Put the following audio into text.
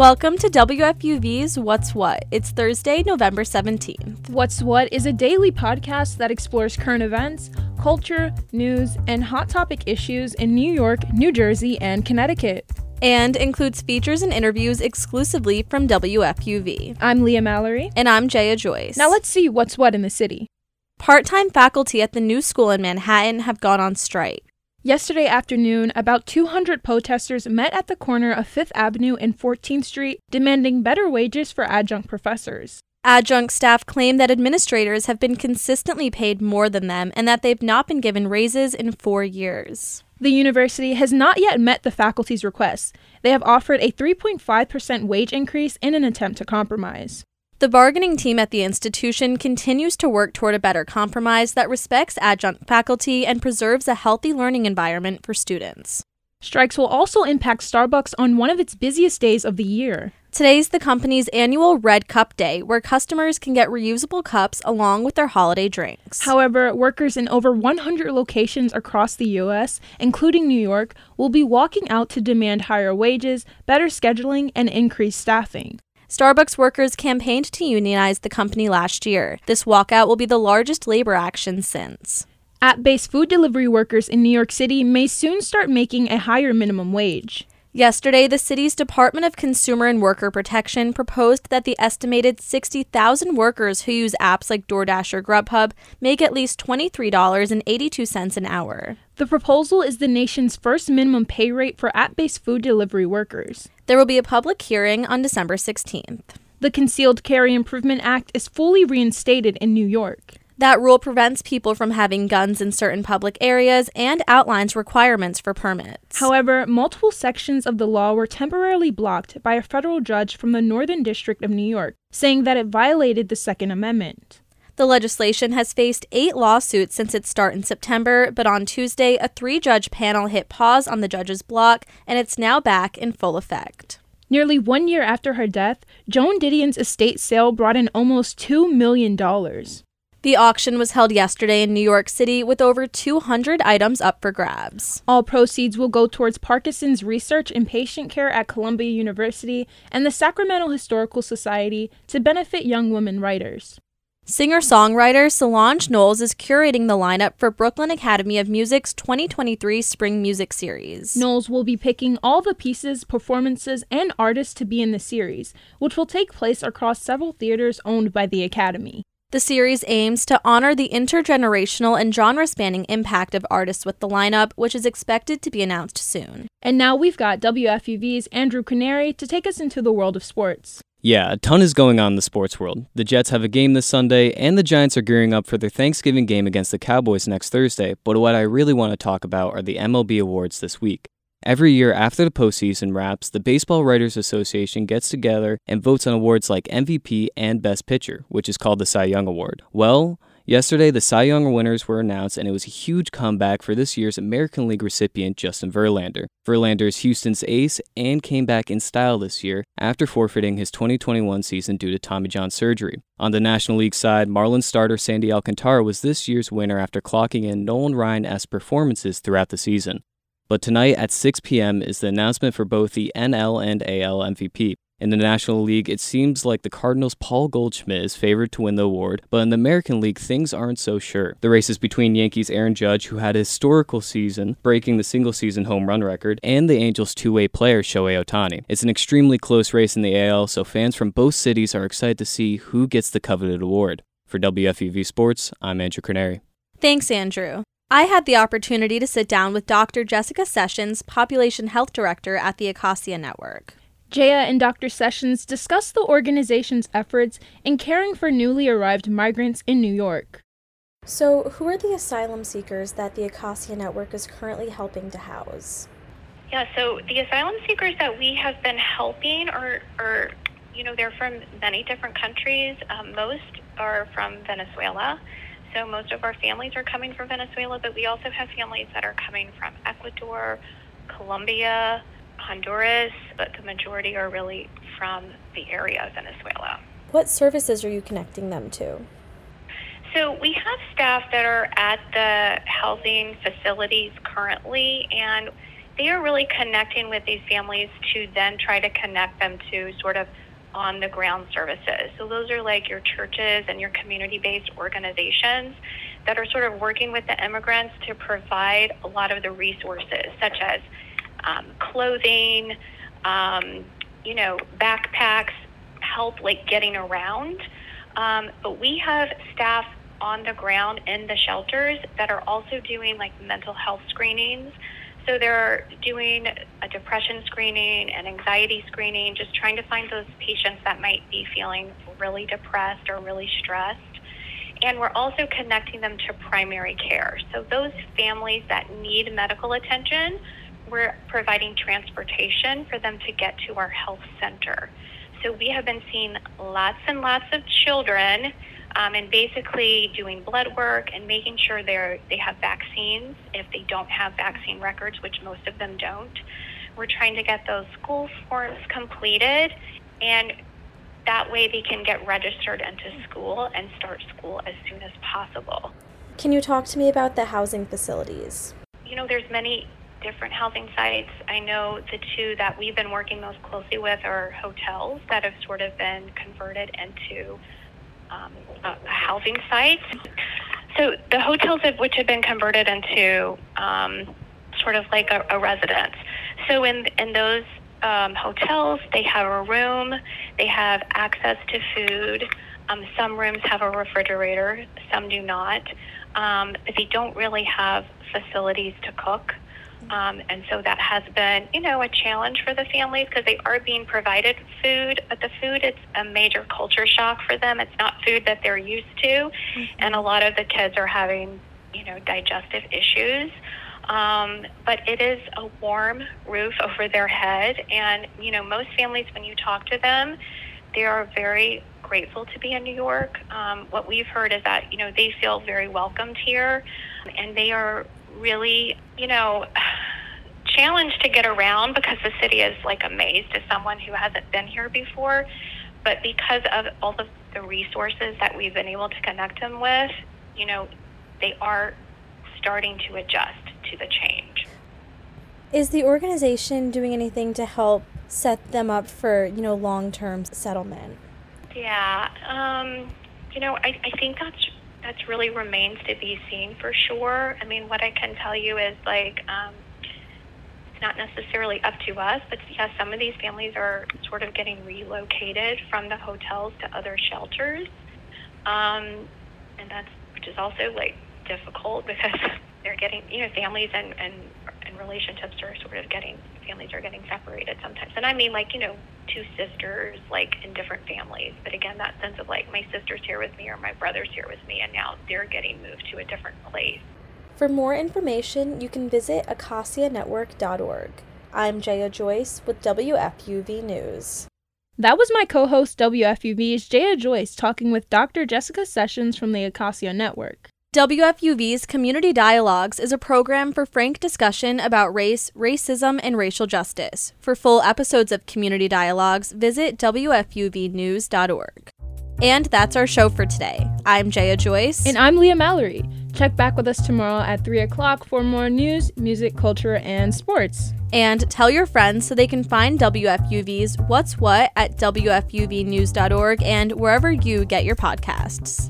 Welcome to WFUV's What's What. It's Thursday, November 17th. What's What is a daily podcast that explores current events, culture, news, and hot topic issues in New York, New Jersey, and Connecticut. And includes features and interviews exclusively from WFUV. I'm Leah Mallory. And I'm Jaya Joyce. Now let's see what's what in the city. Part time faculty at the new school in Manhattan have gone on strike. Yesterday afternoon, about 200 protesters met at the corner of Fifth Avenue and 14th Street demanding better wages for adjunct professors. Adjunct staff claim that administrators have been consistently paid more than them and that they've not been given raises in four years. The university has not yet met the faculty's requests. They have offered a 3.5% wage increase in an attempt to compromise. The bargaining team at the institution continues to work toward a better compromise that respects adjunct faculty and preserves a healthy learning environment for students. Strikes will also impact Starbucks on one of its busiest days of the year. Today's the company's annual Red Cup Day, where customers can get reusable cups along with their holiday drinks. However, workers in over 100 locations across the U.S., including New York, will be walking out to demand higher wages, better scheduling, and increased staffing. Starbucks workers campaigned to unionize the company last year. This walkout will be the largest labor action since. App based food delivery workers in New York City may soon start making a higher minimum wage. Yesterday, the city's Department of Consumer and Worker Protection proposed that the estimated 60,000 workers who use apps like DoorDash or Grubhub make at least $23.82 an hour. The proposal is the nation's first minimum pay rate for app based food delivery workers. There will be a public hearing on December 16th. The Concealed Carry Improvement Act is fully reinstated in New York. That rule prevents people from having guns in certain public areas and outlines requirements for permits. However, multiple sections of the law were temporarily blocked by a federal judge from the Northern District of New York, saying that it violated the Second Amendment. The legislation has faced eight lawsuits since its start in September, but on Tuesday, a three judge panel hit pause on the judge's block, and it's now back in full effect. Nearly one year after her death, Joan Didion's estate sale brought in almost $2 million. The auction was held yesterday in New York City with over 200 items up for grabs. All proceeds will go towards Parkinson's research and patient care at Columbia University and the Sacramento Historical Society to benefit young women writers. Singer songwriter Solange Knowles is curating the lineup for Brooklyn Academy of Music's 2023 Spring Music Series. Knowles will be picking all the pieces, performances, and artists to be in the series, which will take place across several theaters owned by the Academy. The series aims to honor the intergenerational and genre spanning impact of artists with the lineup, which is expected to be announced soon. And now we've got WFUV's Andrew Canary to take us into the world of sports. Yeah, a ton is going on in the sports world. The Jets have a game this Sunday, and the Giants are gearing up for their Thanksgiving game against the Cowboys next Thursday. But what I really want to talk about are the MLB awards this week. Every year after the postseason wraps, the Baseball Writers Association gets together and votes on awards like MVP and Best Pitcher, which is called the Cy Young Award. Well, yesterday the Cy Young winners were announced, and it was a huge comeback for this year's American League recipient, Justin Verlander. Verlander is Houston's ace and came back in style this year after forfeiting his 2021 season due to Tommy John surgery. On the National League side, Marlins starter Sandy Alcantara was this year's winner after clocking in Nolan Ryan esque performances throughout the season. But tonight at 6 p.m. is the announcement for both the NL and AL MVP. In the National League, it seems like the Cardinals' Paul Goldschmidt is favored to win the award, but in the American League, things aren't so sure. The race is between Yankees' Aaron Judge, who had a historical season, breaking the single season home run record, and the Angels' two way player, Shohei Ohtani. It's an extremely close race in the AL, so fans from both cities are excited to see who gets the coveted award. For WFUV Sports, I'm Andrew Canary. Thanks, Andrew. I had the opportunity to sit down with Dr. Jessica Sessions, Population Health Director at the Acacia Network. Jaya and Dr. Sessions discussed the organization's efforts in caring for newly arrived migrants in New York. So, who are the asylum seekers that the Acacia Network is currently helping to house? Yeah, so the asylum seekers that we have been helping are, are you know, they're from many different countries. Um, most are from Venezuela. So most of our families are coming from Venezuela, but we also have families that are coming from Ecuador, Colombia, Honduras, but the majority are really from the area of Venezuela. What services are you connecting them to? So we have staff that are at the housing facilities currently, and they are really connecting with these families to then try to connect them to sort of on the ground services. So those are like your churches and your community based organizations that are sort of working with the immigrants to provide a lot of the resources, such as um, clothing, um, you know, backpacks, help like getting around. Um, but we have staff on the ground in the shelters that are also doing like mental health screenings. So they're doing a depression screening and anxiety screening, just trying to find those patients that might be feeling really depressed or really stressed. And we're also connecting them to primary care. So those families that need medical attention, we're providing transportation for them to get to our health center. So we have been seeing lots and lots of children um, and basically doing blood work and making sure they they have vaccines if they don't have vaccine records, which most of them don't. We're trying to get those school forms completed, and that way they can get registered into school and start school as soon as possible. Can you talk to me about the housing facilities? You know, there's many different housing sites. I know the two that we've been working most closely with are hotels that have sort of been converted into um, housing site. So the hotels which have been converted into um, sort of like a, a residence. So in in those um, hotels, they have a room, they have access to food. Um, some rooms have a refrigerator, some do not. Um, they don't really have facilities to cook. Um, and so that has been, you know, a challenge for the families because they are being provided food, but the food it's a major culture shock for them. It's not food that they're used to, mm-hmm. and a lot of the kids are having, you know, digestive issues. Um, but it is a warm roof over their head, and you know, most families when you talk to them, they are very grateful to be in New York. Um, what we've heard is that you know they feel very welcomed here, and they are really, you know, challenged to get around because the city is like a maze to someone who hasn't been here before. But because of all of the resources that we've been able to connect them with, you know, they are starting to adjust to the change. Is the organization doing anything to help set them up for, you know, long-term settlement? Yeah, um, you know, I, I think that's that's really remains to be seen for sure. I mean, what I can tell you is like um, not necessarily up to us, but yeah, some of these families are sort of getting relocated from the hotels to other shelters, um, and that's which is also like difficult because they're getting you know families and and and relationships are sort of getting families are getting separated sometimes, and I mean like you know two sisters like in different families. But again, that sense of like my sister's here with me or my brother's here with me, and now they're getting moved to a different place. For more information, you can visit acacianetwork.org. I'm Jaya Joyce with WFUV News. That was my co host WFUV's Jaya Joyce talking with Dr. Jessica Sessions from the Acacia Network. WFUV's Community Dialogues is a program for frank discussion about race, racism, and racial justice. For full episodes of Community Dialogues, visit WFUVnews.org. And that's our show for today. I'm Jaya Joyce. And I'm Leah Mallory. Check back with us tomorrow at 3 o'clock for more news, music, culture, and sports. And tell your friends so they can find WFUV's What's What at WFUVnews.org and wherever you get your podcasts.